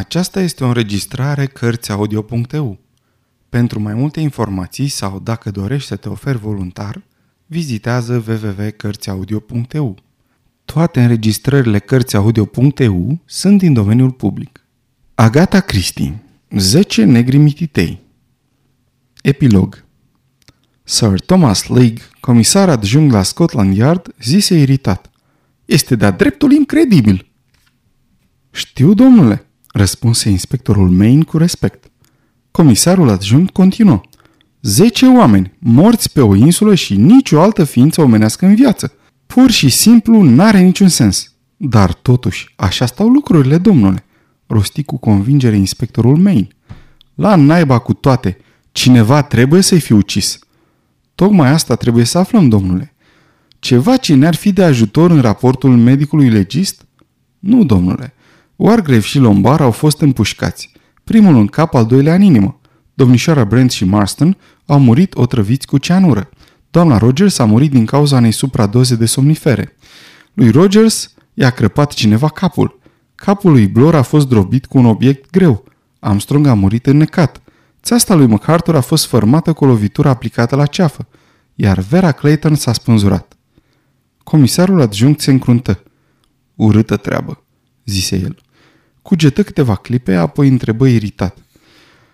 Aceasta este o înregistrare Cărțiaudio.eu. Pentru mai multe informații sau dacă dorești să te oferi voluntar, vizitează www.cărțiaudio.eu. Toate înregistrările Cărțiaudio.eu sunt din domeniul public. Agata Christie 10 negri mititei Epilog Sir Thomas League, comisar adjunct la Scotland Yard, zise iritat. Este de-a dreptul incredibil. Știu, domnule, răspunse inspectorul Main cu respect. Comisarul adjunct continuă. Zece oameni, morți pe o insulă și nicio altă ființă omenească în viață. Pur și simplu n-are niciun sens. Dar totuși, așa stau lucrurile, domnule, rosti cu convingere inspectorul Main. La naiba cu toate, cineva trebuie să-i fi ucis. Tocmai asta trebuie să aflăm, domnule. Ceva ce ne-ar fi de ajutor în raportul medicului legist? Nu, domnule. Wargrave și Lombar au fost împușcați. Primul în cap, al doilea în inimă. Domnișoara Brent și Marston au murit otrăviți cu ceanură. Doamna Rogers a murit din cauza unei supradoze de somnifere. Lui Rogers i-a crăpat cineva capul. Capul lui Blor a fost drobit cu un obiect greu. Armstrong a murit înnecat. Țeasta lui MacArthur a fost formată cu o lovitură aplicată la ceafă, iar Vera Clayton s-a spânzurat. Comisarul adjunct se încruntă. Urâtă treabă, zise el. Cugetă câteva clipe, apoi întrebă iritat.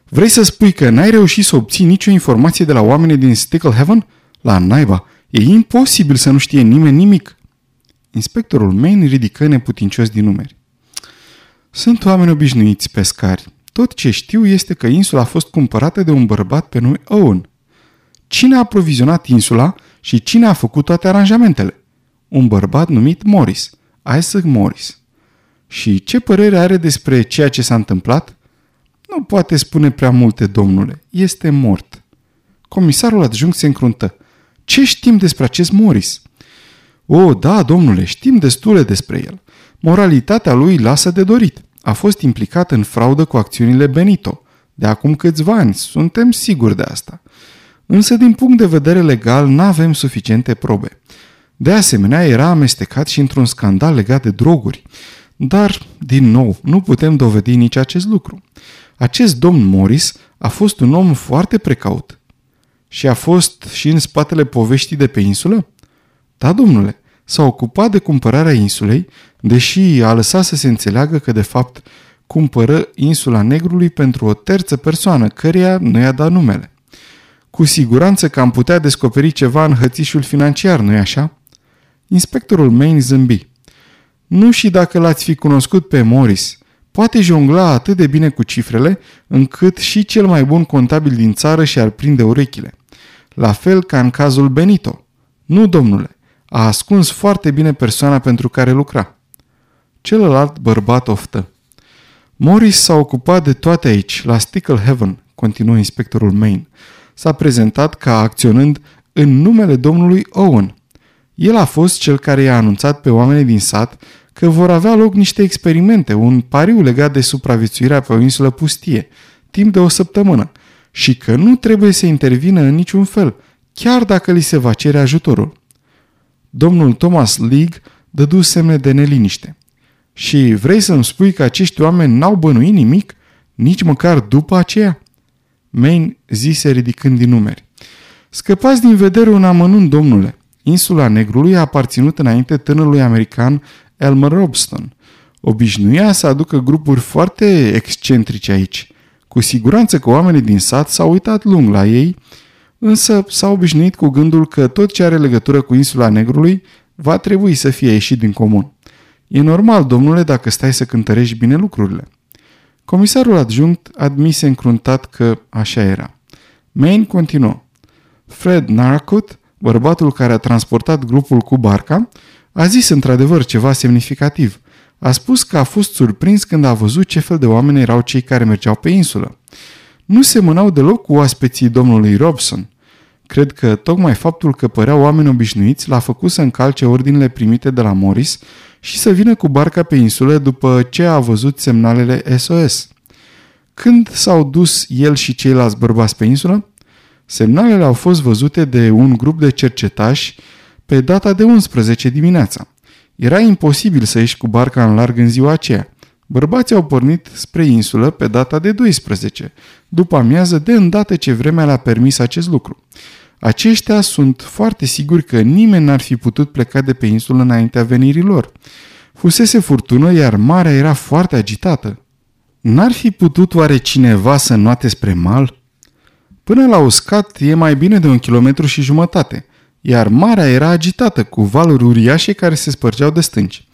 Vrei să spui că n-ai reușit să obții nicio informație de la oamenii din Stickle Heaven? La naiba, e imposibil să nu știe nimeni nimic. Inspectorul Main ridică neputincios din numeri. Sunt oameni obișnuiți, pescari. Tot ce știu este că insula a fost cumpărată de un bărbat pe nume Owen. Cine a aprovizionat insula și cine a făcut toate aranjamentele? Un bărbat numit Morris, Isaac Morris. Și ce părere are despre ceea ce s-a întâmplat? Nu poate spune prea multe, domnule. Este mort. Comisarul adjunct se încruntă. Ce știm despre acest Morris? O, da, domnule, știm destule despre el. Moralitatea lui lasă de dorit. A fost implicat în fraudă cu acțiunile Benito. De acum câțiva ani, suntem siguri de asta. Însă, din punct de vedere legal, nu avem suficiente probe. De asemenea, era amestecat și într-un scandal legat de droguri. Dar, din nou, nu putem dovedi nici acest lucru. Acest domn Morris a fost un om foarte precaut. Și a fost și în spatele poveștii de pe insulă? Da, domnule, s-a ocupat de cumpărarea insulei, deși a lăsat să se înțeleagă că, de fapt, cumpără insula Negrului pentru o terță persoană, căreia nu i-a dat numele. Cu siguranță că am putea descoperi ceva în hățișul financiar, nu-i așa? Inspectorul Main zâmbi. Nu și dacă l-ați fi cunoscut pe Morris. Poate jongla atât de bine cu cifrele, încât și cel mai bun contabil din țară și-ar prinde urechile. La fel ca în cazul Benito. Nu, domnule, a ascuns foarte bine persoana pentru care lucra. Celălalt bărbat oftă. Morris s-a ocupat de toate aici, la Stickle Heaven, continuă inspectorul Main. S-a prezentat ca acționând în numele domnului Owen. El a fost cel care i-a anunțat pe oamenii din sat că vor avea loc niște experimente, un pariu legat de supraviețuirea pe o insulă pustie, timp de o săptămână, și că nu trebuie să intervină în niciun fel, chiar dacă li se va cere ajutorul. Domnul Thomas League dădu semne de neliniște. Și vrei să-mi spui că acești oameni n-au bănuit nimic, nici măcar după aceea? Main zise ridicând din numeri. Scăpați din vedere un amănunt, domnule. Insula Negrului a aparținut înainte tânărului american Elmer Robston. Obișnuia să aducă grupuri foarte excentrice aici. Cu siguranță că oamenii din sat s-au uitat lung la ei, însă s-au obișnuit cu gândul că tot ce are legătură cu insula Negrului va trebui să fie ieșit din comun. E normal, domnule, dacă stai să cântărești bine lucrurile. Comisarul adjunct admise încruntat că așa era. Main continuă. Fred Narcut, bărbatul care a transportat grupul cu barca, a zis într-adevăr ceva semnificativ. A spus că a fost surprins când a văzut ce fel de oameni erau cei care mergeau pe insulă. Nu semănau deloc cu oaspeții domnului Robson. Cred că tocmai faptul că păreau oameni obișnuiți l-a făcut să încalce ordinele primite de la Morris și să vină cu barca pe insulă după ce a văzut semnalele SOS. Când s-au dus el și ceilalți bărbați pe insulă? Semnalele au fost văzute de un grup de cercetași pe data de 11 dimineața. Era imposibil să ieși cu barca în larg în ziua aceea. Bărbații au pornit spre insulă pe data de 12, după amiază de îndată ce vremea le-a permis acest lucru. Aceștia sunt foarte siguri că nimeni n-ar fi putut pleca de pe insulă înaintea venirii lor. Fusese furtună, iar marea era foarte agitată. N-ar fi putut oare cineva să noate spre mal? Până la uscat e mai bine de un kilometru și jumătate, iar marea era agitată cu valuri uriașe care se spărgeau de stânci.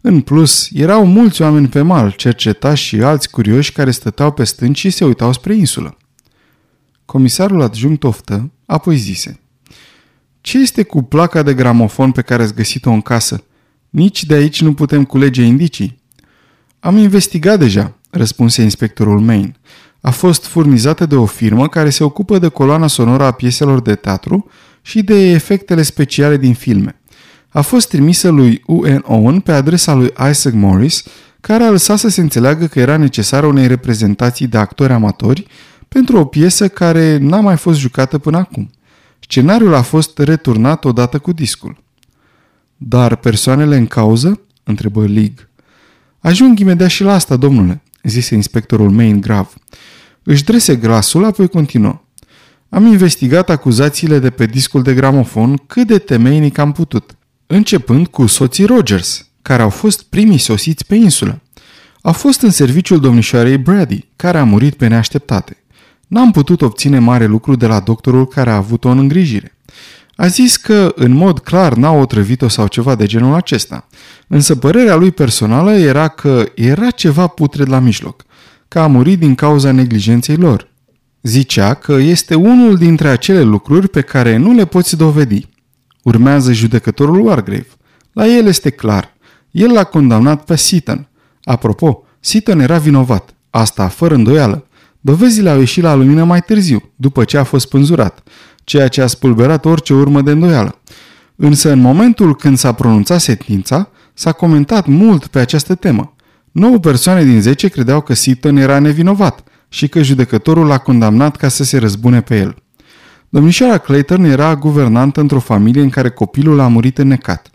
În plus, erau mulți oameni pe mal, cercetași și alți curioși care stăteau pe stânci și se uitau spre insulă. Comisarul adjunct oftă, apoi zise Ce este cu placa de gramofon pe care ați găsit-o în casă? Nici de aici nu putem culege indicii. Am investigat deja, răspunse inspectorul Main. A fost furnizată de o firmă care se ocupă de coloana sonoră a pieselor de teatru și de efectele speciale din filme. A fost trimisă lui U.N. Owen pe adresa lui Isaac Morris, care a lăsat să se înțeleagă că era necesară unei reprezentații de actori amatori pentru o piesă care n-a mai fost jucată până acum. Scenariul a fost returnat odată cu discul. Dar persoanele în cauză? întrebă Lig. Ajung imediat și la asta, domnule, zise inspectorul Main grav. Își drese glasul, apoi continuă. Am investigat acuzațiile de pe discul de gramofon cât de temeinic am putut, începând cu soții Rogers, care au fost primii sosiți pe insulă. A fost în serviciul domnișoarei Brady, care a murit pe neașteptate. N-am putut obține mare lucru de la doctorul care a avut-o în îngrijire. A zis că, în mod clar, n-au otrăvit-o sau ceva de genul acesta. Însă părerea lui personală era că era ceva putred la mijloc, că a murit din cauza neglijenței lor. Zicea că este unul dintre acele lucruri pe care nu le poți dovedi. Urmează judecătorul Wargrave. La el este clar. El l-a condamnat pe Seaton. Apropo, Seaton era vinovat. Asta fără îndoială. Dovezile au ieșit la lumină mai târziu, după ce a fost pânzurat, ceea ce a spulberat orice urmă de îndoială. Însă în momentul când s-a pronunțat sentința, s-a comentat mult pe această temă. 9 persoane din 10 credeau că Seaton era nevinovat și că judecătorul l-a condamnat ca să se răzbune pe el. Domnișoara Clayton era guvernantă într-o familie în care copilul a murit înnecat.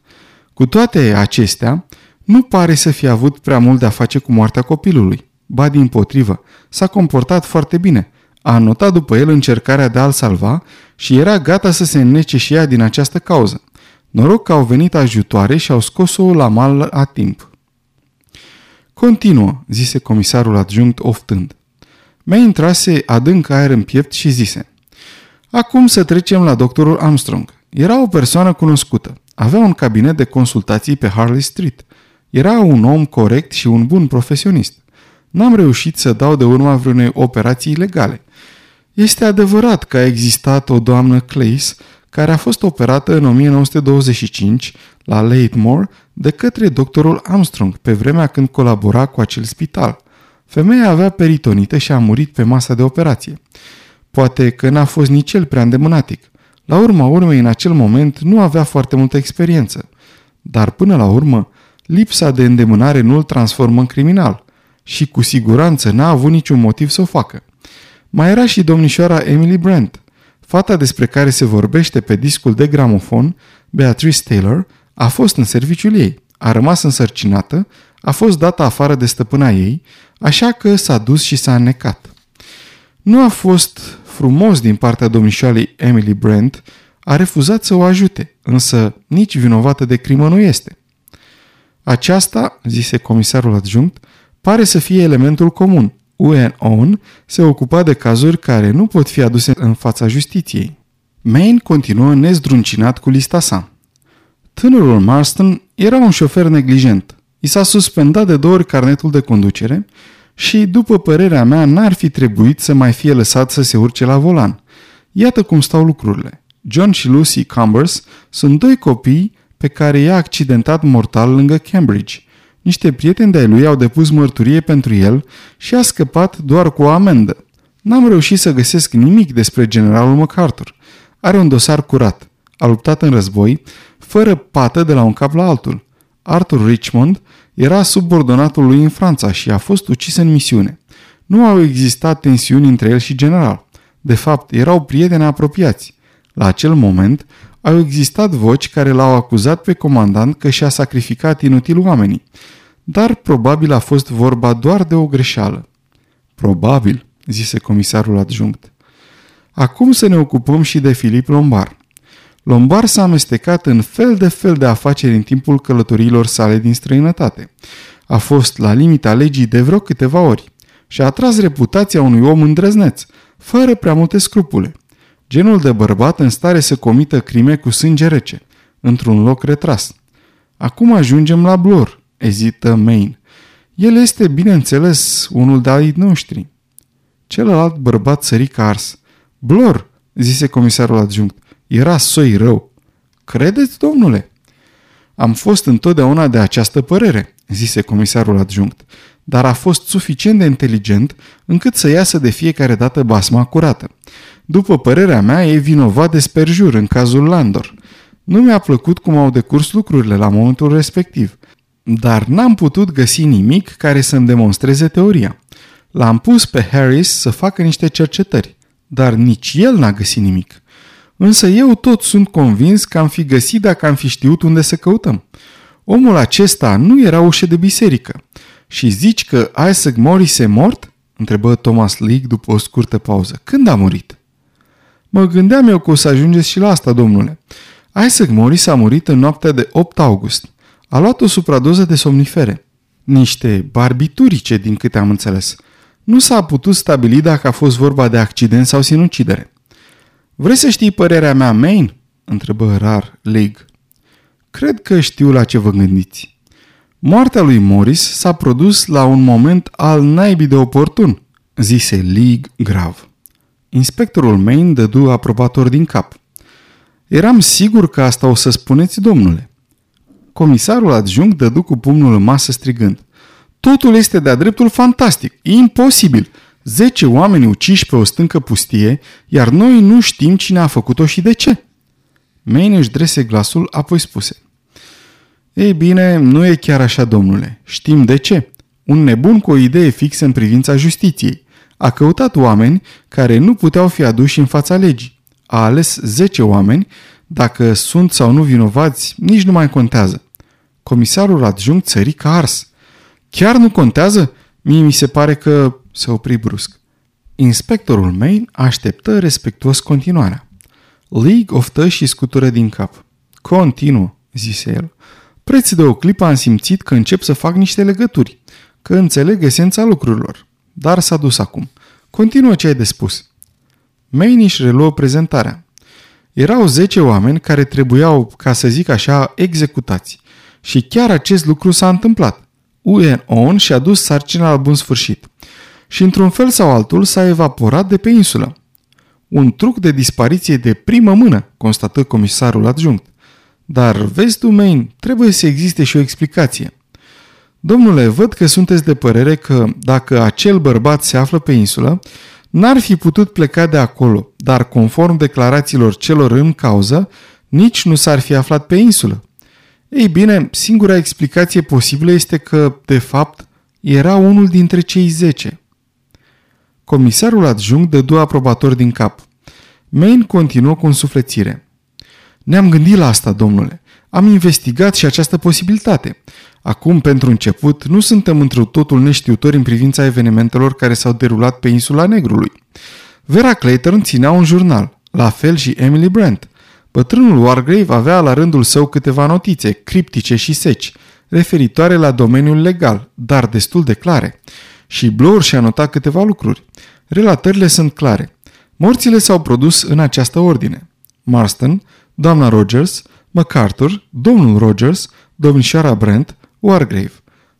Cu toate acestea, nu pare să fie avut prea mult de a face cu moartea copilului. Ba din potrivă, s-a comportat foarte bine. A anotat după el încercarea de a-l salva și era gata să se înnece și ea din această cauză. Noroc că au venit ajutoare și au scos-o la mal a timp. Continuă, zise comisarul adjunct oftând. May intrase adânc aer în piept și zise Acum să trecem la doctorul Armstrong. Era o persoană cunoscută. Avea un cabinet de consultații pe Harley Street. Era un om corect și un bun profesionist. N-am reușit să dau de urma vreunei operații ilegale. Este adevărat că a existat o doamnă Clays care a fost operată în 1925 la Lathmore de către doctorul Armstrong pe vremea când colabora cu acel spital. Femeia avea peritonită și a murit pe masa de operație. Poate că n-a fost nici el prea îndemânatic. La urma urmei, în acel moment, nu avea foarte multă experiență. Dar până la urmă, lipsa de îndemânare nu îl transformă în criminal și cu siguranță n-a avut niciun motiv să o facă. Mai era și domnișoara Emily Brent. Fata despre care se vorbește pe discul de gramofon, Beatrice Taylor, a fost în serviciul ei, a rămas însărcinată, a fost dată afară de stăpâna ei, așa că s-a dus și s-a înnecat. Nu a fost frumos din partea domnișoarei Emily Brent, a refuzat să o ajute, însă nici vinovată de crimă nu este. Aceasta, zise comisarul adjunct, pare să fie elementul comun. UN se ocupa de cazuri care nu pot fi aduse în fața justiției. Maine continuă nezdruncinat cu lista sa. Tânărul Marston era un șofer neglijent. I s-a suspendat de două ori carnetul de conducere și, după părerea mea, n-ar fi trebuit să mai fie lăsat să se urce la volan. Iată cum stau lucrurile. John și Lucy Cumbers sunt doi copii pe care i-a accidentat mortal lângă Cambridge. Niște prieteni de-ai lui au depus mărturie pentru el și a scăpat doar cu o amendă. N-am reușit să găsesc nimic despre generalul MacArthur. Are un dosar curat. A luptat în război, fără pată de la un cap la altul. Arthur Richmond era subordonatul lui în Franța și a fost ucis în misiune. Nu au existat tensiuni între el și general. De fapt, erau prieteni apropiați. La acel moment, au existat voci care l-au acuzat pe comandant că și-a sacrificat inutil oamenii. dar probabil a fost vorba doar de o greșeală. Probabil, zise comisarul adjunct. Acum să ne ocupăm și de Filip Lombar. Lombar s-a amestecat în fel de fel de afaceri în timpul călătoriilor sale din străinătate. A fost la limita legii de vreo câteva ori și a atras reputația unui om îndrăzneț, fără prea multe scrupule. Genul de bărbat în stare să comită crime cu sânge rece, într-un loc retras. Acum ajungem la Blor, ezită Main. El este, bineînțeles, unul de ai noștri. Celălalt bărbat sări ca ars. Blor, zise comisarul adjunct, era soi rău. Credeți, domnule? Am fost întotdeauna de această părere, zise comisarul adjunct, dar a fost suficient de inteligent încât să iasă de fiecare dată basma curată. După părerea mea, e vinovat de sperjur în cazul Landor. Nu mi-a plăcut cum au decurs lucrurile la momentul respectiv, dar n-am putut găsi nimic care să-mi demonstreze teoria. L-am pus pe Harris să facă niște cercetări, dar nici el n-a găsit nimic. Însă eu tot sunt convins că am fi găsit dacă am fi știut unde să căutăm. Omul acesta nu era ușă de biserică. Și zici că Isaac Morris e mort? întrebă Thomas League după o scurtă pauză. Când a murit? Mă gândeam eu că o să ajungeți și la asta, domnule. Isaac Morris a murit în noaptea de 8 august. A luat o supradoză de somnifere. Niște barbiturice, din câte am înțeles. Nu s-a putut stabili dacă a fost vorba de accident sau sinucidere. Vrei să știi părerea mea, Main? întrebă rar Leg. Cred că știu la ce vă gândiți. Moartea lui Morris s-a produs la un moment al naibii de oportun, zise Lig grav. Inspectorul Main dădu aprobator din cap. Eram sigur că asta o să spuneți, domnule. Comisarul adjunct dădu cu pumnul în masă strigând. Totul este de-a dreptul fantastic, imposibil. Zece oameni uciși pe o stâncă pustie, iar noi nu știm cine a făcut-o și de ce. Maine își drese glasul, apoi spuse. Ei bine, nu e chiar așa, domnule. Știm de ce. Un nebun cu o idee fixă în privința justiției. A căutat oameni care nu puteau fi aduși în fața legii. A ales zece oameni, dacă sunt sau nu vinovați, nici nu mai contează. Comisarul adjunct țări ca ars. Chiar nu contează? Mie mi se pare că se opri brusc. Inspectorul Main așteptă respectuos continuarea. League oftă și scutură din cap. Continuă, zise el. Preț de o clipă am simțit că încep să fac niște legături, că înțeleg esența lucrurilor. Dar s-a dus acum. Continuă ce ai de spus. Main își reluă prezentarea. Erau zece oameni care trebuiau, ca să zic așa, executați. Și chiar acest lucru s-a întâmplat. Uen On și-a dus sarcina la bun sfârșit și într-un fel sau altul s-a evaporat de pe insulă. Un truc de dispariție de primă mână, constată comisarul adjunct. Dar, vezi tu, Main, trebuie să existe și o explicație. Domnule, văd că sunteți de părere că, dacă acel bărbat se află pe insulă, n-ar fi putut pleca de acolo, dar conform declarațiilor celor în cauză, nici nu s-ar fi aflat pe insulă. Ei bine, singura explicație posibilă este că, de fapt, era unul dintre cei zece. Comisarul adjunct dădu aprobator din cap. Main continuă cu însuflețire. Ne-am gândit la asta, domnule. Am investigat și această posibilitate. Acum, pentru început, nu suntem într totul neștiutori în privința evenimentelor care s-au derulat pe insula Negrului. Vera Clayton ținea un jurnal, la fel și Emily Brent. Bătrânul Wargrave avea la rândul său câteva notițe, criptice și seci, referitoare la domeniul legal, dar destul de clare. Și Bloor și-a notat câteva lucruri. Relatările sunt clare. Morțile s-au produs în această ordine. Marston, doamna Rogers, MacArthur, domnul Rogers, domnișoara Brent, Wargrave.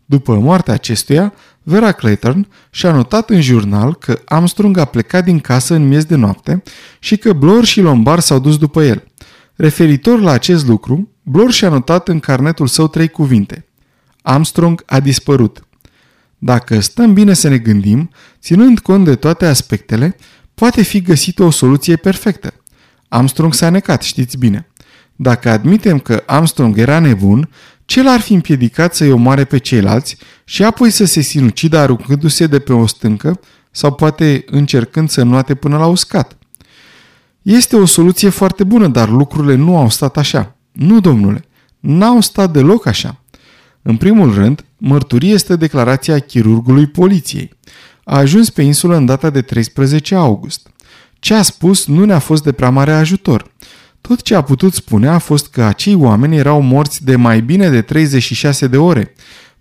După moartea acestuia, Vera Clayton și-a notat în jurnal că Armstrong a plecat din casă în miez de noapte și că Blor și Lombard s-au dus după el. Referitor la acest lucru, Blor și-a notat în carnetul său trei cuvinte. Armstrong a dispărut. Dacă stăm bine să ne gândim, ținând cont de toate aspectele, poate fi găsită o soluție perfectă. Armstrong s-a necat, știți bine. Dacă admitem că Armstrong era nebun, ce l-ar fi împiedicat să-i omoare pe ceilalți și apoi să se sinucidă aruncându-se de pe o stâncă sau poate încercând să nuate până la uscat? Este o soluție foarte bună, dar lucrurile nu au stat așa. Nu, domnule, n-au stat deloc așa. În primul rând, mărturie este declarația chirurgului poliției. A ajuns pe insulă în data de 13 august. Ce a spus nu ne-a fost de prea mare ajutor. Tot ce a putut spune a fost că acei oameni erau morți de mai bine de 36 de ore,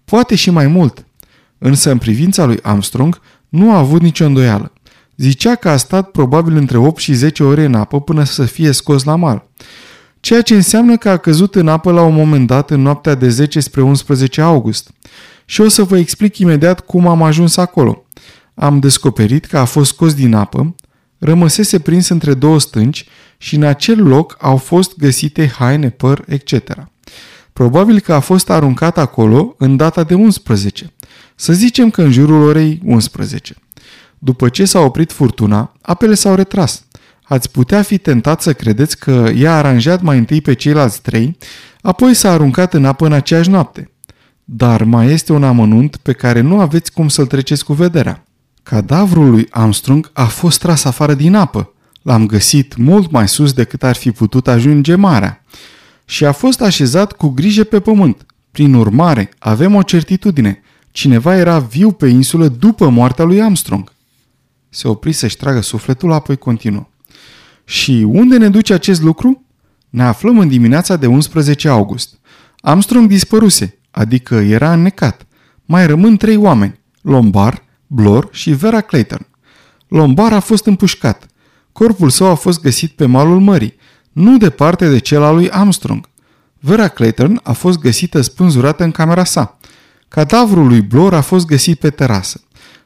poate și mai mult. Însă în privința lui Armstrong nu a avut nicio îndoială. Zicea că a stat probabil între 8 și 10 ore în apă până să fie scos la mal. Ceea ce înseamnă că a căzut în apă la un moment dat în noaptea de 10 spre 11 august. Și o să vă explic imediat cum am ajuns acolo. Am descoperit că a fost scos din apă, rămăsese prins între două stânci și în acel loc au fost găsite haine, păr, etc. Probabil că a fost aruncat acolo în data de 11. Să zicem că în jurul orei 11. După ce s-a oprit furtuna, apele s-au retras. Ați putea fi tentat să credeți că i-a aranjat mai întâi pe ceilalți trei, apoi s-a aruncat în apă în aceeași noapte. Dar mai este un amănunt pe care nu aveți cum să-l treceți cu vederea. Cadavrul lui Armstrong a fost tras afară din apă. L-am găsit mult mai sus decât ar fi putut ajunge marea. Și a fost așezat cu grijă pe pământ. Prin urmare, avem o certitudine. Cineva era viu pe insulă după moartea lui Armstrong. Se opri să-și tragă sufletul, apoi continuă. Și unde ne duce acest lucru? Ne aflăm în dimineața de 11 august. Armstrong dispăruse, adică era înnecat. Mai rămân trei oameni, Lombar, Blor și Vera Clayton. Lombar a fost împușcat. Corpul său a fost găsit pe malul mării, nu departe de cel al lui Armstrong. Vera Clayton a fost găsită spânzurată în camera sa. Cadavrul lui Blor a fost găsit pe terasă.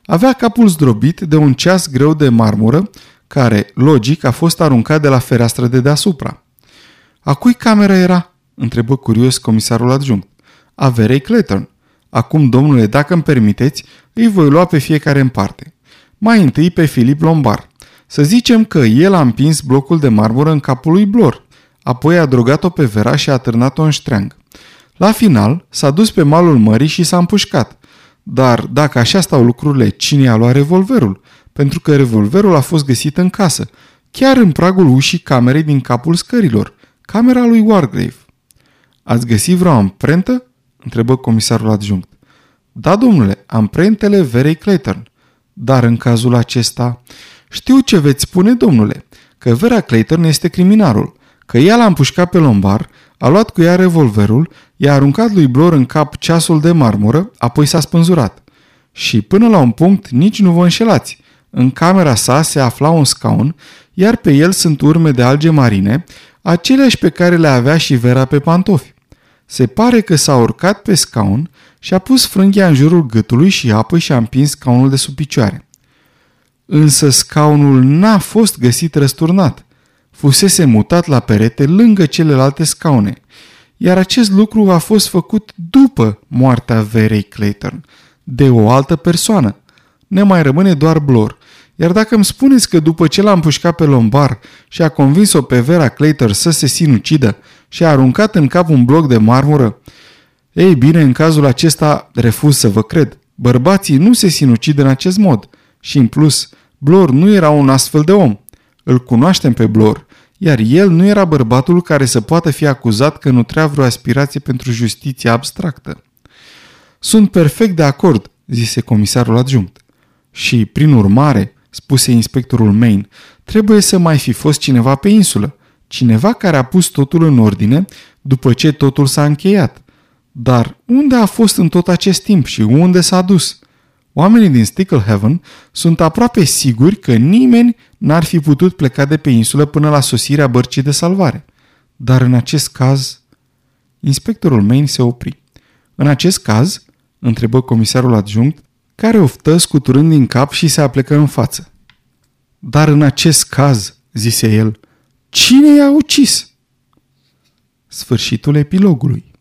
Avea capul zdrobit de un ceas greu de marmură, care, logic, a fost aruncat de la fereastră de deasupra. A cui camera era? întrebă curios comisarul adjunct. A Verei Clayton. Acum, domnule, dacă îmi permiteți, îi voi lua pe fiecare în parte. Mai întâi pe Filip Lombar. Să zicem că el a împins blocul de marmură în capul lui Blor, apoi a drogat-o pe Vera și a târnat-o în ștreang. La final, s-a dus pe malul mării și s-a împușcat. Dar dacă așa stau lucrurile, cine a luat revolverul? Pentru că revolverul a fost găsit în casă, chiar în pragul ușii camerei din capul scărilor, camera lui Wargrave. Ați găsit vreo amprentă? întrebă comisarul adjunct. Da, domnule, amprentele Verei Clayton. Dar în cazul acesta... Știu ce veți spune, domnule, că Vera Clayton este criminalul, că ea l-a împușcat pe lombar, a luat cu ea revolverul, i-a aruncat lui Blor în cap ceasul de marmură, apoi s-a spânzurat. Și până la un punct nici nu vă înșelați. În camera sa se afla un scaun, iar pe el sunt urme de alge marine, aceleași pe care le avea și Vera pe pantofi. Se pare că s-a urcat pe scaun și a pus frânghia în jurul gâtului și apoi și-a împins scaunul de sub picioare. Însă scaunul n-a fost găsit răsturnat. Fusese mutat la perete lângă celelalte scaune, iar acest lucru a fost făcut după moartea Verei Clayton, de o altă persoană. Ne mai rămâne doar Blor, iar dacă îmi spuneți că după ce l-a împușcat pe lombar și a convins-o pe Vera Clayton să se sinucidă și a aruncat în cap un bloc de marmură, ei bine, în cazul acesta refuz să vă cred. Bărbații nu se sinucid în acest mod. Și în plus, Blor nu era un astfel de om. Îl cunoaștem pe Blor, iar el nu era bărbatul care să poată fi acuzat că nu trea vreo aspirație pentru justiție abstractă. Sunt perfect de acord, zise comisarul adjunct. Și, prin urmare, spuse inspectorul Main, trebuie să mai fi fost cineva pe insulă, cineva care a pus totul în ordine după ce totul s-a încheiat. Dar unde a fost în tot acest timp și unde s-a dus? Oamenii din Sticklehaven sunt aproape siguri că nimeni n-ar fi putut pleca de pe insulă până la sosirea bărcii de salvare. Dar în acest caz... Inspectorul Main se opri. În acest caz, întrebă comisarul adjunct, care oftă scuturând din cap și se aplecă în față. Dar în acest caz, zise el, cine i-a ucis? Sfârșitul epilogului